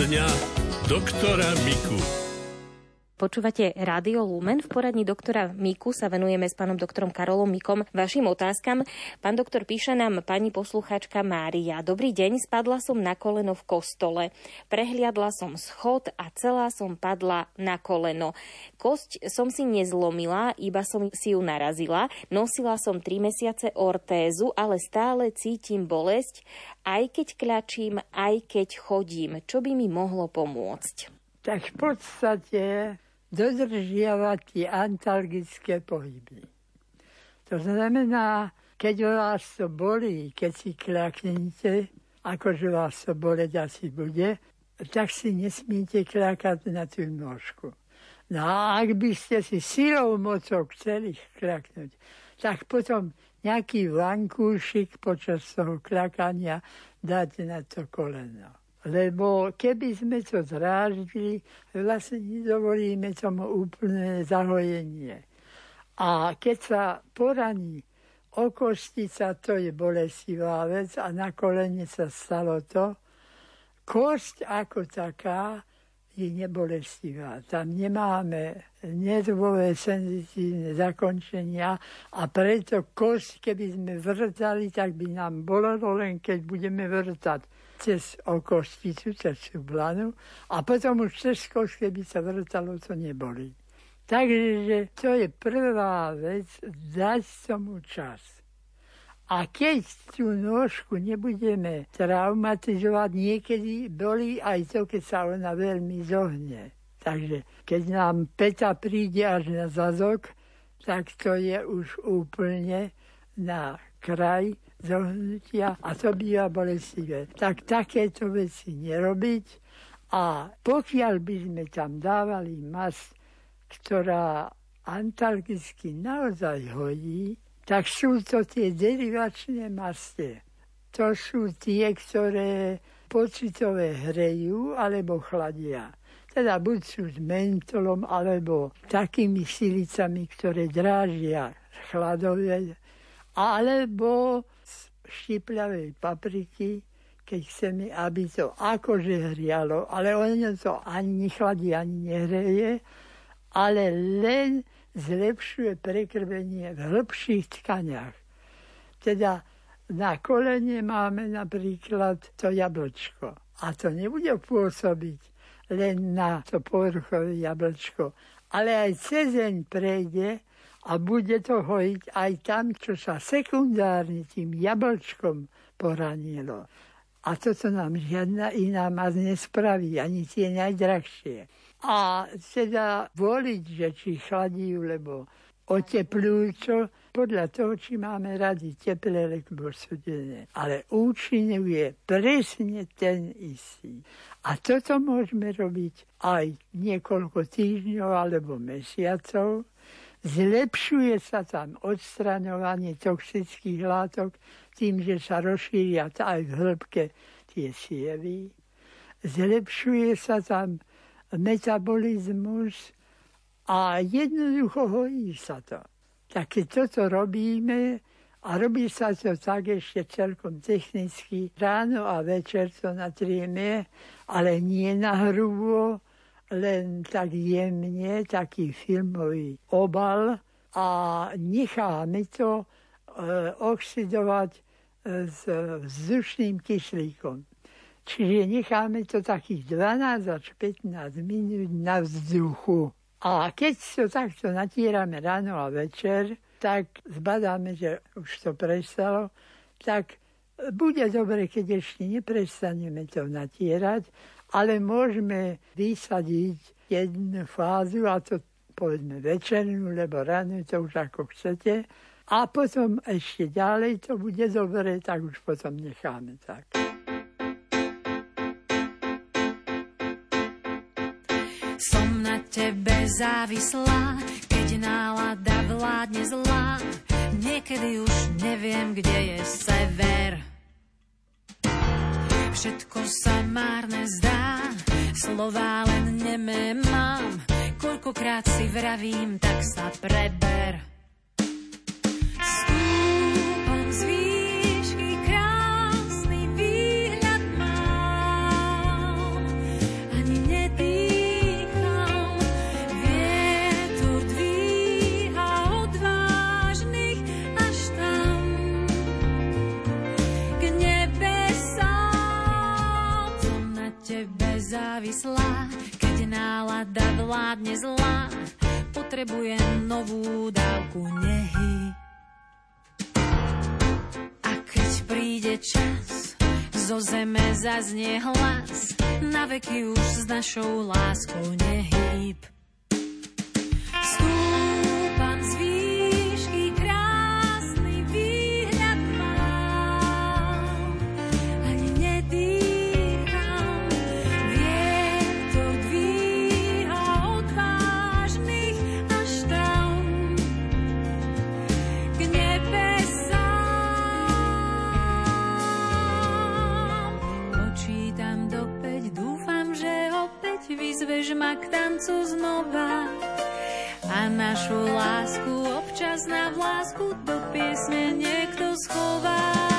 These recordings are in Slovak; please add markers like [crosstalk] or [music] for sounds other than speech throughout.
dňa doktora Miku. Počúvate Rádio Lumen. V poradní doktora Miku sa venujeme s pánom doktorom Karolom Mikom vašim otázkam. Pán doktor píše nám pani poslucháčka Mária. Dobrý deň, spadla som na koleno v kostole. Prehliadla som schod a celá som padla na koleno. Kosť som si nezlomila, iba som si ju narazila. Nosila som 3 mesiace ortézu, ale stále cítim bolesť, aj keď kľačím, aj keď chodím. Čo by mi mohlo pomôcť? Tak v podstate dodržiavať tie antalgické pohyby. To znamená, keď vás to bolí, keď si kľaknete, akože vás to boleť asi bude, tak si nesmíte kľakať na tú nôžku. No a ak by ste si silou mocou chceli kľaknúť, tak potom nejaký vankúšik počas toho kľakania dáte na to koleno. Lebo keby sme to zráždili, vlastne nedovolíme tomu úplné zahojenie. A keď sa poraní okostica, to je bolestivá vec a na kolene sa stalo to, kosť ako taká je nebolestivá. Tam nemáme nervové senzitívne zakončenia a preto kosť, keby sme vrtali, tak by nám bolelo len keď budeme vrtať cez okošticu, cez blanu a potom už cez koš, keby sa vrtalo, to neboli. Takže to je prvá vec, dať tomu čas. A keď tú nôžku nebudeme traumatizovať, niekedy boli aj to, keď sa ona veľmi zohne. Takže keď nám peta príde až na zazok, tak to je už úplne na kraj zohnutia a to býva bolestivé. Tak takéto veci nerobiť a pokiaľ by sme tam dávali mas, ktorá antalgicky naozaj hodí, tak sú to tie derivačné maste. To sú tie, ktoré pocitové hrejú alebo chladia. Teda buď sú s mentolom, alebo takými silicami, ktoré drážia chladové, alebo štipľavej papriky, keď chceme, aby to akože hrialo, ale ono to ani nechladí, ani nehreje, ale len zlepšuje prekrvenie v hĺbších tkaniach. Teda na kolene máme napríklad to jablčko. A to nebude pôsobiť len na to povrchové jablčko, ale aj cezeň prejde a bude to hojiť aj tam, čo sa sekundárne tým jablčkom poranilo. A toto nám žiadna iná maz nespraví, ani tie najdrahšie. A teda voliť, že či chladí, lebo otepľujú, podľa toho, či máme radi teplé alebo studené. Ale účinok je presne ten istý. A toto môžeme robiť aj niekoľko týždňov alebo mesiacov, Zlepšuje sa tam odstraňovanie toxických látok tým, že sa rozšíria aj v hĺbke tie sievy. Zlepšuje sa tam metabolizmus a jednoducho hojí sa to. Tak keď toto robíme, a robí sa to tak ešte celkom technicky, ráno a večer to natrieme, ale nie na hrubo, len tak jemne, taký filmový obal a necháme to e, oxidovať e, s vzdušným kyslíkom. Čiže necháme to takých 12 až 15 minút na vzduchu. A keď to takto natírame ráno a večer, tak zbadáme, že už to prestalo, tak bude dobre, keď ešte neprestaneme to natierať ale môžeme vysadiť jednu fázu, a to povedzme večernú, lebo ráno, to už ako chcete. A potom ešte ďalej to bude dobre, tak už potom necháme tak. Som na tebe závislá, keď nálada vládne zlá. Niekedy už neviem, kde je sever Všetko sa márne zdá, slová len nemé mám. Koľkokrát si vravím, tak sa preber. Závislá, keď nálada vládne zlá, potrebujem novú dávku nehy. A keď príde čas, zo zeme zaznie hlas, na veky už s našou láskou nehýb. Vyzveš ma k tancu znova a našu lásku občas na vlásku do piesne niekto schová.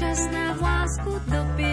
Poradňa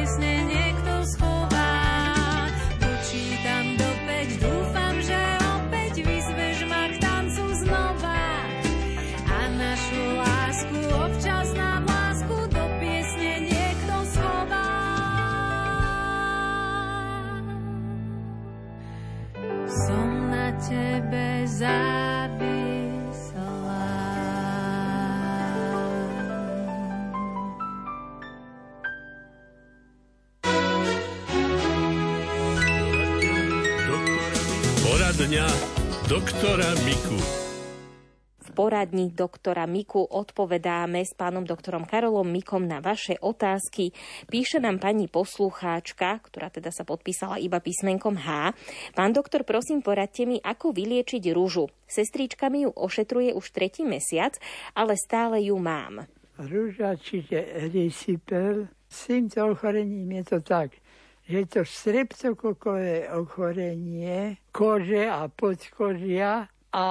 V poradni doktora Miku odpovedáme s pánom doktorom Karolom Mikom na vaše otázky. Píše nám pani poslucháčka, ktorá teda sa podpísala iba písmenkom H. Pán doktor, prosím, poradte mi, ako vyliečiť rúžu. Sestrička mi ju ošetruje už tretí mesiac, ale stále ju mám. Rúža, čiže risipel, s týmto ochorením je to tak, že to streptokokové ochorenie kože a podkožia a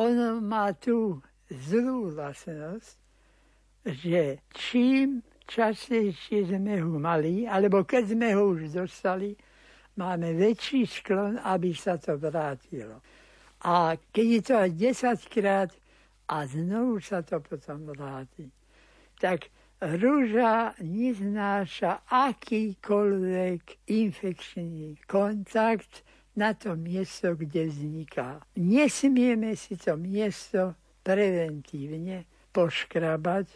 ono má tú zlú vlastnosť, že čím častejšie sme ho mali, alebo keď sme ho už dostali, máme väčší sklon, aby sa to vrátilo. A keď je to aj 10 krát a znovu sa to potom vráti, tak Rúža neznáša akýkoľvek infekčný kontakt na to miesto, kde vzniká. Nesmieme si to miesto preventívne poškrabať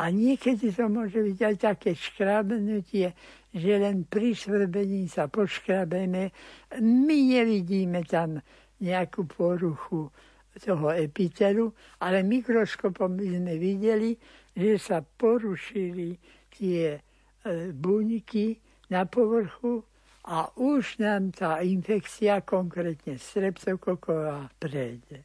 a niekedy to môže byť aj také škrabnutie, že len pri svrbení sa poškrabeme. My nevidíme tam nejakú poruchu toho epitelu, ale mikroskopom by sme videli, že sa porušili tie e, buňky na povrchu a už nám tá infekcia, konkrétne streptokoková, prejde.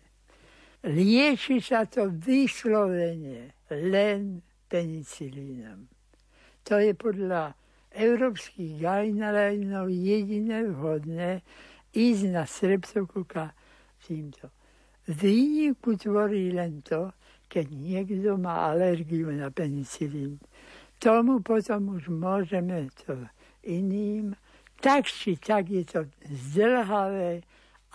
Lieči sa to vyslovene len penicilínom. To je podľa európskych guidelinov jediné vhodné ísť na streptokoka týmto. Výnimku tvorí len to, keď niekto má alergiu na penicilín. Tomu potom už môžeme to iným tak či tak je to zdlhavé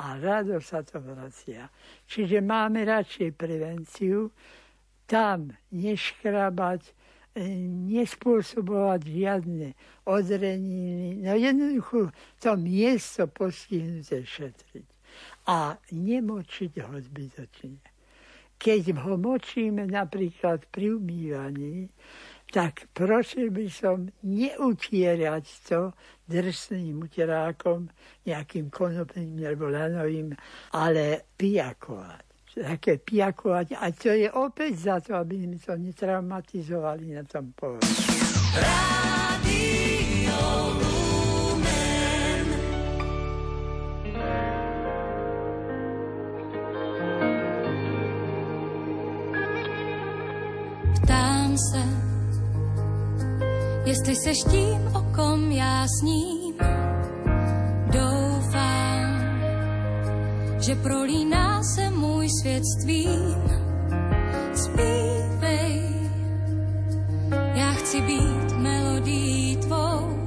a rado sa to vracia. Čiže máme radšej prevenciu, tam neškrabať, e, nespôsobovať žiadne odreniny, no jednoducho to miesto postihnuté šetriť a nemočiť ho zbytočne. Keď ho močíme napríklad pri umývaní, tak prosil by som neutierať to drsným uterákom, nejakým konopným alebo lanovým, ale pijakovať. Také pijakovať. A to je opäť za to, aby sme to netraumatizovali na tom povrchu. Jestli seš tím, o kom já sním. Doufám, že prolíná se můj svět s tvým. Zpívej, já chci být melodií tvou.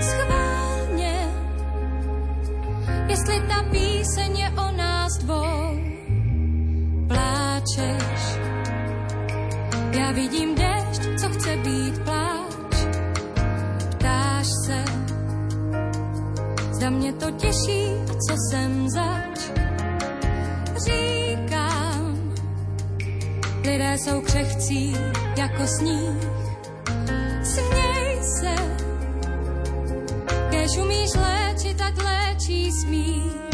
Schválně, jestli ta píseň Mě to těší, co jsem zač. Říkám, lidé jsou křehcí jako sníh. Směj se, kež umíš léčit, ať léčí smích.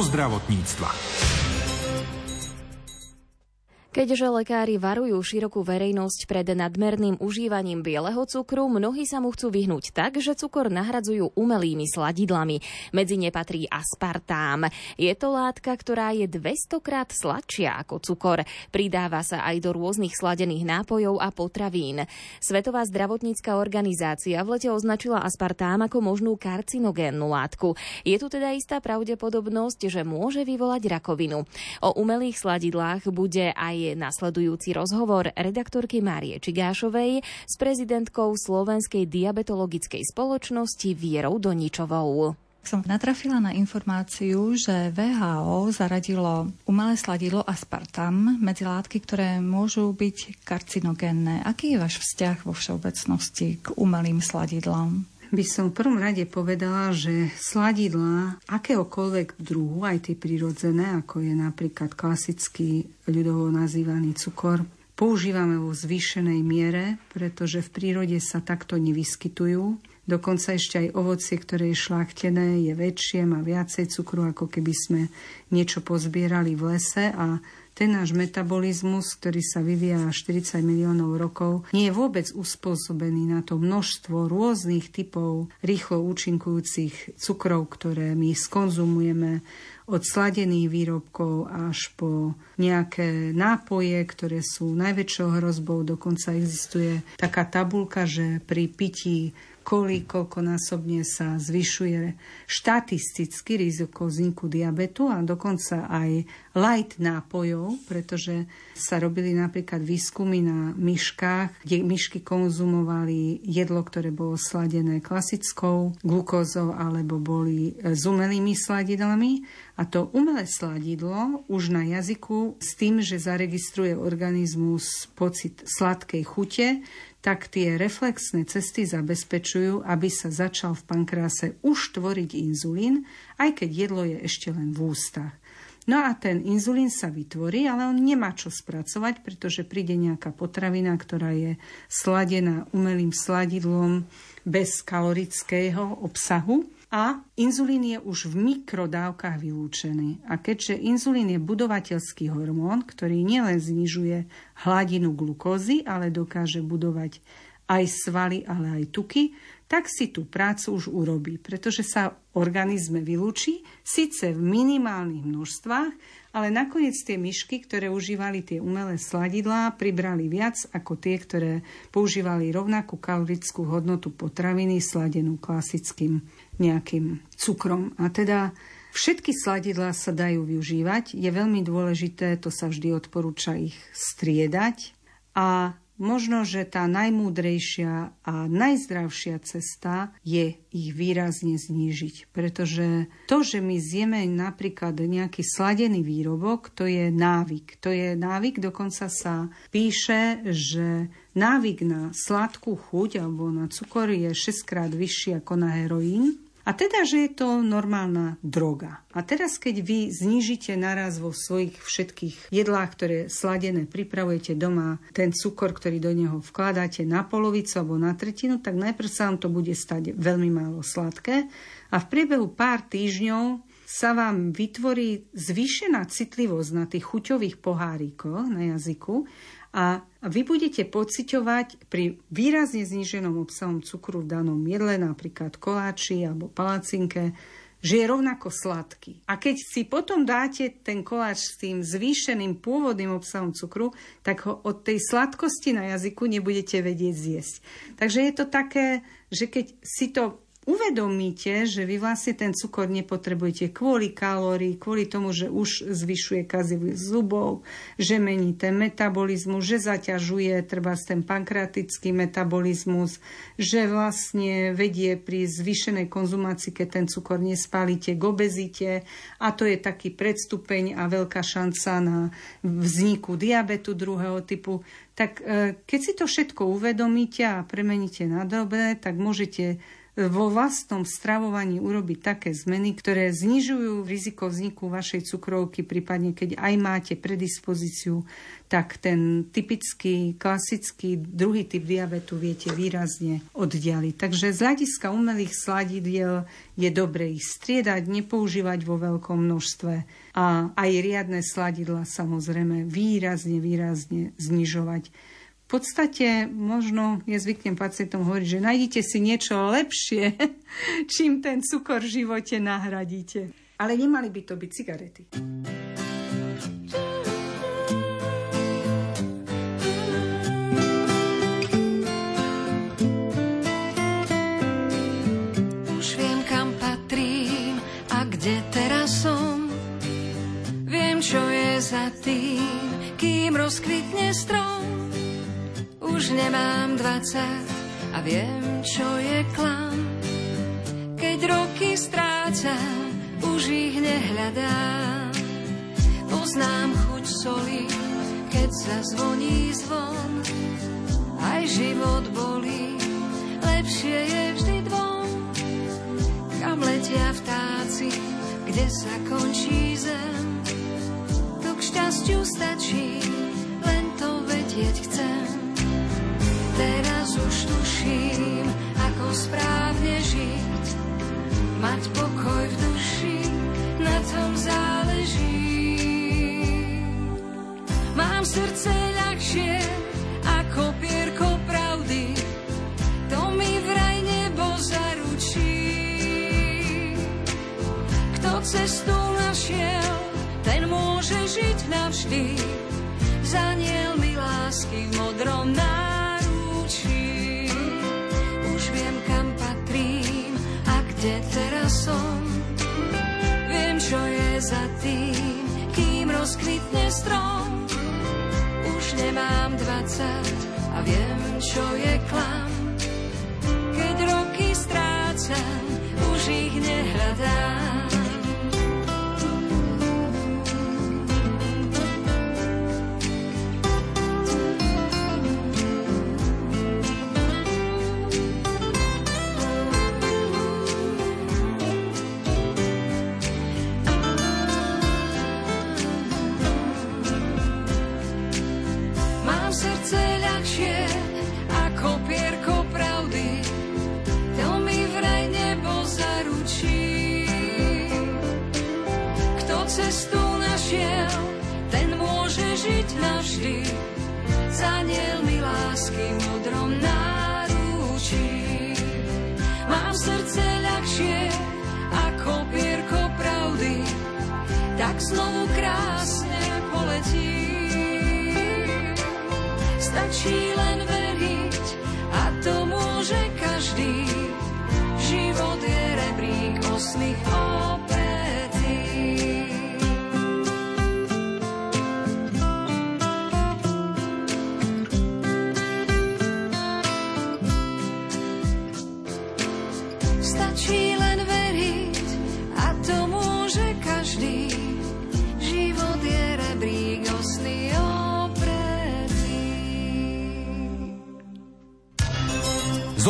Zo zdravotníctva. Keďže lekári varujú širokú verejnosť pred nadmerným užívaním bieleho cukru, mnohí sa mu chcú vyhnúť tak, že cukor nahradzujú umelými sladidlami. Medzi ne patrí aspartám. Je to látka, ktorá je 200 krát sladšia ako cukor. Pridáva sa aj do rôznych sladených nápojov a potravín. Svetová zdravotnícka organizácia v lete označila aspartám ako možnú karcinogénnu látku. Je tu teda istá pravdepodobnosť, že môže vyvolať rakovinu. O umelých sladidlách bude aj je nasledujúci rozhovor redaktorky Márie Čigášovej s prezidentkou Slovenskej diabetologickej spoločnosti Vierou Doničovou. Som natrafila na informáciu, že VHO zaradilo umelé sladidlo aspartam medzi látky, ktoré môžu byť karcinogénne. Aký je váš vzťah vo všeobecnosti k umelým sladidlám? By som v prvom rade povedala, že sladidlá akéhokoľvek druhu, aj tie prirodzené, ako je napríklad klasický ľudovo nazývaný cukor, používame vo zvýšenej miere, pretože v prírode sa takto nevyskytujú. Dokonca ešte aj ovocie, ktoré je šlachtené, je väčšie, má viacej cukru, ako keby sme niečo pozbierali v lese a ten náš metabolizmus, ktorý sa vyvíja 40 miliónov rokov, nie je vôbec uspôsobený na to množstvo rôznych typov rýchlo účinkujúcich cukrov, ktoré my skonzumujeme od sladených výrobkov až po nejaké nápoje, ktoré sú najväčšou hrozbou. Dokonca existuje taká tabulka, že pri pití kolí, koľkonásobne sa zvyšuje štatisticky riziko vzniku diabetu a dokonca aj light nápojov, pretože sa robili napríklad výskumy na myškách, kde myšky konzumovali jedlo, ktoré bolo sladené klasickou glukózou alebo boli s umelými sladidlami. A to umelé sladidlo už na jazyku s tým, že zaregistruje organizmus pocit sladkej chute, tak tie reflexné cesty zabezpečujú, aby sa začal v pankráse už tvoriť inzulín, aj keď jedlo je ešte len v ústach. No a ten inzulín sa vytvorí, ale on nemá čo spracovať, pretože príde nejaká potravina, ktorá je sladená umelým sladidlom bez kalorického obsahu a inzulín je už v mikrodávkach vylúčený. A keďže inzulín je budovateľský hormón, ktorý nielen znižuje hladinu glukózy, ale dokáže budovať aj svaly, ale aj tuky, tak si tú prácu už urobí, pretože sa organizme vylúči, síce v minimálnych množstvách, ale nakoniec tie myšky, ktoré užívali tie umelé sladidlá, pribrali viac ako tie, ktoré používali rovnakú kalorickú hodnotu potraviny sladenú klasickým nejakým cukrom. A teda všetky sladidlá sa dajú využívať. Je veľmi dôležité, to sa vždy odporúča ich striedať. A možno, že tá najmúdrejšia a najzdravšia cesta je ich výrazne znížiť. Pretože to, že my zjeme napríklad nejaký sladený výrobok, to je návyk. To je návyk, dokonca sa píše, že návyk na sladkú chuť alebo na cukor je 6 krát vyšší ako na heroín. A teda, že je to normálna droga. A teraz, keď vy znižíte naraz vo svojich všetkých jedlách, ktoré sladené pripravujete doma, ten cukor, ktorý do neho vkladáte na polovicu alebo na tretinu, tak najprv sa vám to bude stať veľmi málo sladké a v priebehu pár týždňov sa vám vytvorí zvýšená citlivosť na tých chuťových pohárikoch na jazyku a vy budete pociťovať pri výrazne zníženom obsahom cukru v danom jedle, napríklad koláči alebo palacinke, že je rovnako sladký. A keď si potom dáte ten koláč s tým zvýšeným pôvodným obsahom cukru, tak ho od tej sladkosti na jazyku nebudete vedieť zjesť. Takže je to také, že keď si to uvedomíte, že vy vlastne ten cukor nepotrebujete kvôli kalórií, kvôli tomu, že už zvyšuje kazivý zubov, že mení ten metabolizmus, že zaťažuje treba ten pankratický metabolizmus, že vlastne vedie pri zvýšenej konzumácii, keď ten cukor nespálite k obezite. A to je taký predstupeň a veľká šanca na vzniku diabetu druhého typu, tak e, keď si to všetko uvedomíte a premeníte na dobe, tak môžete vo vlastnom stravovaní urobiť také zmeny, ktoré znižujú riziko vzniku vašej cukrovky, prípadne keď aj máte predispozíciu, tak ten typický, klasický druhý typ diabetu viete výrazne oddialiť. Takže z hľadiska umelých sladidiel je dobre ich striedať, nepoužívať vo veľkom množstve a aj riadne sladidla samozrejme výrazne, výrazne znižovať podstate možno je zvyknem pacientom hovoriť, že nájdete si niečo lepšie, [laughs] čím ten cukor v živote nahradíte. Ale nemali by to byť cigarety. Už viem, kam patrím a kde teraz som. Viem, čo je za tým, kým rozkvitne strom už nemám 20 a viem, čo je klam. Keď roky strácam, už ich nehľadám. Poznám chuť soli, keď sa zvoní zvon. Aj život bolí, lepšie je vždy dvom. Kam letia vtáci, kde sa končí zem. To k šťastiu stačí, len to vedieť chcem. Teraz už tuším, ako správne žiť. Mať pokoj v duši, na tom záleží. Mám srdce ľahšie, ako pierko pravdy. To mi vraj nebo zaručí. Kto cestu našiel, ten môže žiť navždy. Zaniel mi lásky v modrom národí. Za tým, kým rozkvitne strom. Už nemám 20 a viem, čo je klam. Keď roky strácam, už ich nehľadám. tak znovu krásne poletí. Stačí len veriť a to môže každý. Život je rebrík osných očí.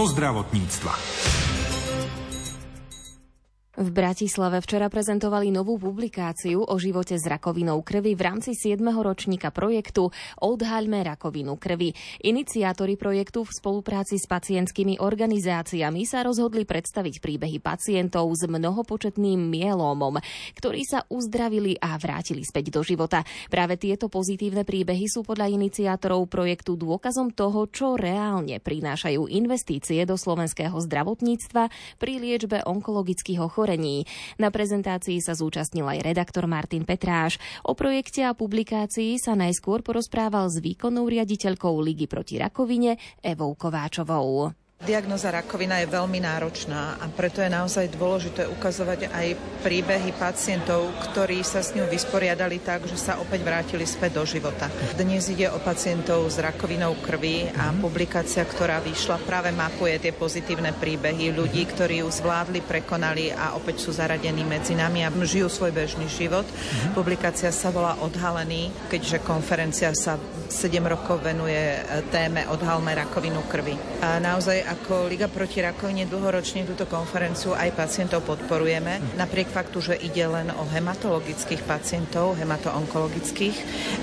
Zo zdravotníctva. V Bratislave včera prezentovali novú publikáciu o živote s rakovinou krvi v rámci 7. ročníka projektu Odhaľme rakovinu krvi. Iniciátori projektu v spolupráci s pacientskými organizáciami sa rozhodli predstaviť príbehy pacientov s mnohopočetným mielómom, ktorí sa uzdravili a vrátili späť do života. Práve tieto pozitívne príbehy sú podľa iniciátorov projektu dôkazom toho, čo reálne prinášajú investície do slovenského zdravotníctva pri liečbe onkologických ochorení ochorení. Na prezentácii sa zúčastnil aj redaktor Martin Petráš. O projekte a publikácii sa najskôr porozprával s výkonnou riaditeľkou Ligy proti rakovine Evou Kováčovou. Diagnoza rakovina je veľmi náročná a preto je naozaj dôležité ukazovať aj príbehy pacientov, ktorí sa s ňou vysporiadali tak, že sa opäť vrátili späť do života. Dnes ide o pacientov s rakovinou krvi a mhm. publikácia, ktorá vyšla, práve mapuje tie pozitívne príbehy ľudí, ktorí ju zvládli, prekonali a opäť sú zaradení medzi nami a žijú svoj bežný život. Mhm. Publikácia sa volá Odhalený, keďže konferencia sa 7 rokov venuje téme Odhalme rakovinu krvi. A naozaj ako Liga proti rakovine dlhoročne túto konferenciu aj pacientov podporujeme. Napriek faktu, že ide len o hematologických pacientov, hematoonkologických,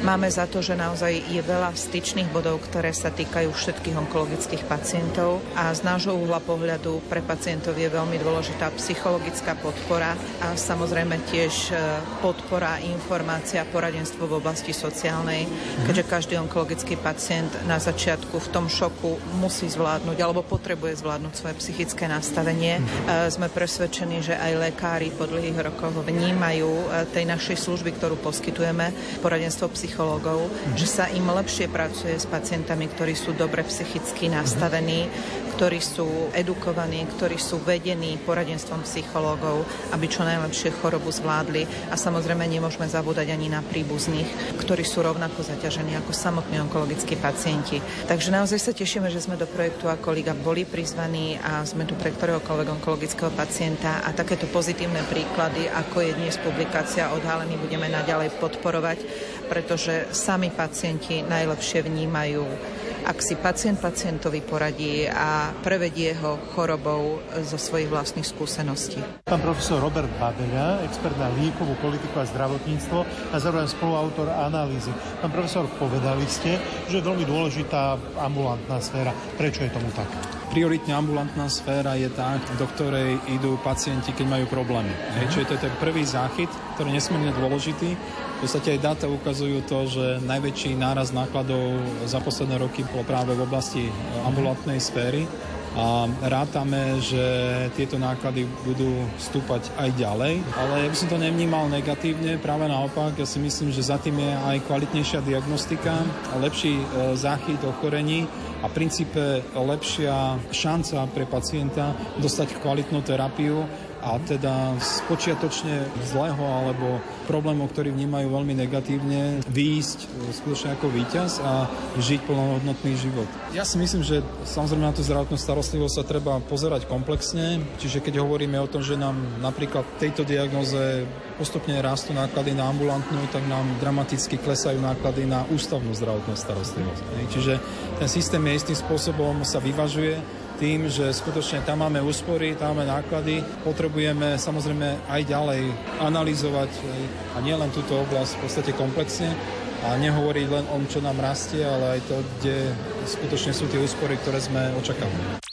máme za to, že naozaj je veľa styčných bodov, ktoré sa týkajú všetkých onkologických pacientov a z nášho uhla pohľadu pre pacientov je veľmi dôležitá psychologická podpora a samozrejme tiež e, podpora, informácia, poradenstvo v oblasti sociálnej, keďže každý onkologický pacient na začiatku v tom šoku musí zvládnuť alebo potrebuje zvládnuť svoje psychické nastavenie. E, sme presvedčení, že aj lekári po dlhých rokoch vnímajú e, tej našej služby, ktorú poskytujeme, poradenstvo psychológov, že sa im lepšie pracuje s pacientami, ktorí sú dobre psychicky nastavení, ktorí sú edukovaní, ktorí sú vedení poradenstvom psychológov, aby čo najlepšie chorobu zvládli. A samozrejme nemôžeme zabúdať ani na príbuzných, ktorí sú rovnako zaťažení ako samotní onkologickí pacienti. Takže naozaj sa tešíme, že sme do projektu ako Liga boli prizvaní a sme tu pre ktoréhokoľvek onkologického pacienta. A takéto pozitívne príklady, ako je dnes publikácia odhalený, budeme naďalej podporovať, pretože sami pacienti najlepšie vnímajú ak si pacient pacientovi poradí a prevedie ho chorobou zo svojich vlastných skúseností. Pán profesor Robert Badeľa, expert na liekovú politiku a zdravotníctvo a zároveň spoluautor analýzy. Pán profesor, povedali ste, že je veľmi dôležitá ambulantná sféra. Prečo je tomu tak? Prioritne ambulantná sféra je tá, do ktorej idú pacienti, keď majú problémy. Hej, čiže to je ten prvý záchyt, ktorý je nesmierne dôležitý v podstate aj dáta ukazujú to, že najväčší náraz nákladov za posledné roky bol práve v oblasti ambulantnej sféry a rátame, že tieto náklady budú stúpať aj ďalej. Ale ja by som to nevnímal negatívne, práve naopak, ja si myslím, že za tým je aj kvalitnejšia diagnostika, lepší e, záchyt ochorení a v princípe lepšia šanca pre pacienta dostať kvalitnú terapiu a teda z počiatočne zlého alebo problémov, ktorí vnímajú veľmi negatívne, výjsť e, skutočne ako víťaz a žiť plnohodnotný život. Ja si myslím, že samozrejme na tú zdravotnú starostlivosť sa treba pozerať komplexne, čiže keď hovoríme o tom, že nám napríklad tejto diagnoze postupne rastú náklady na ambulantnú, tak nám dramaticky klesajú náklady na ústavnú zdravotnú starostlivosť. Čiže ten systém je istým spôsobom sa vyvažuje tým, že skutočne tam máme úspory, tam máme náklady, potrebujeme samozrejme aj ďalej analyzovať a nielen túto oblasť v podstate komplexne a nehovoriť len o čo nám rastie, ale aj to, kde skutočne sú tie úspory, ktoré sme očakávali.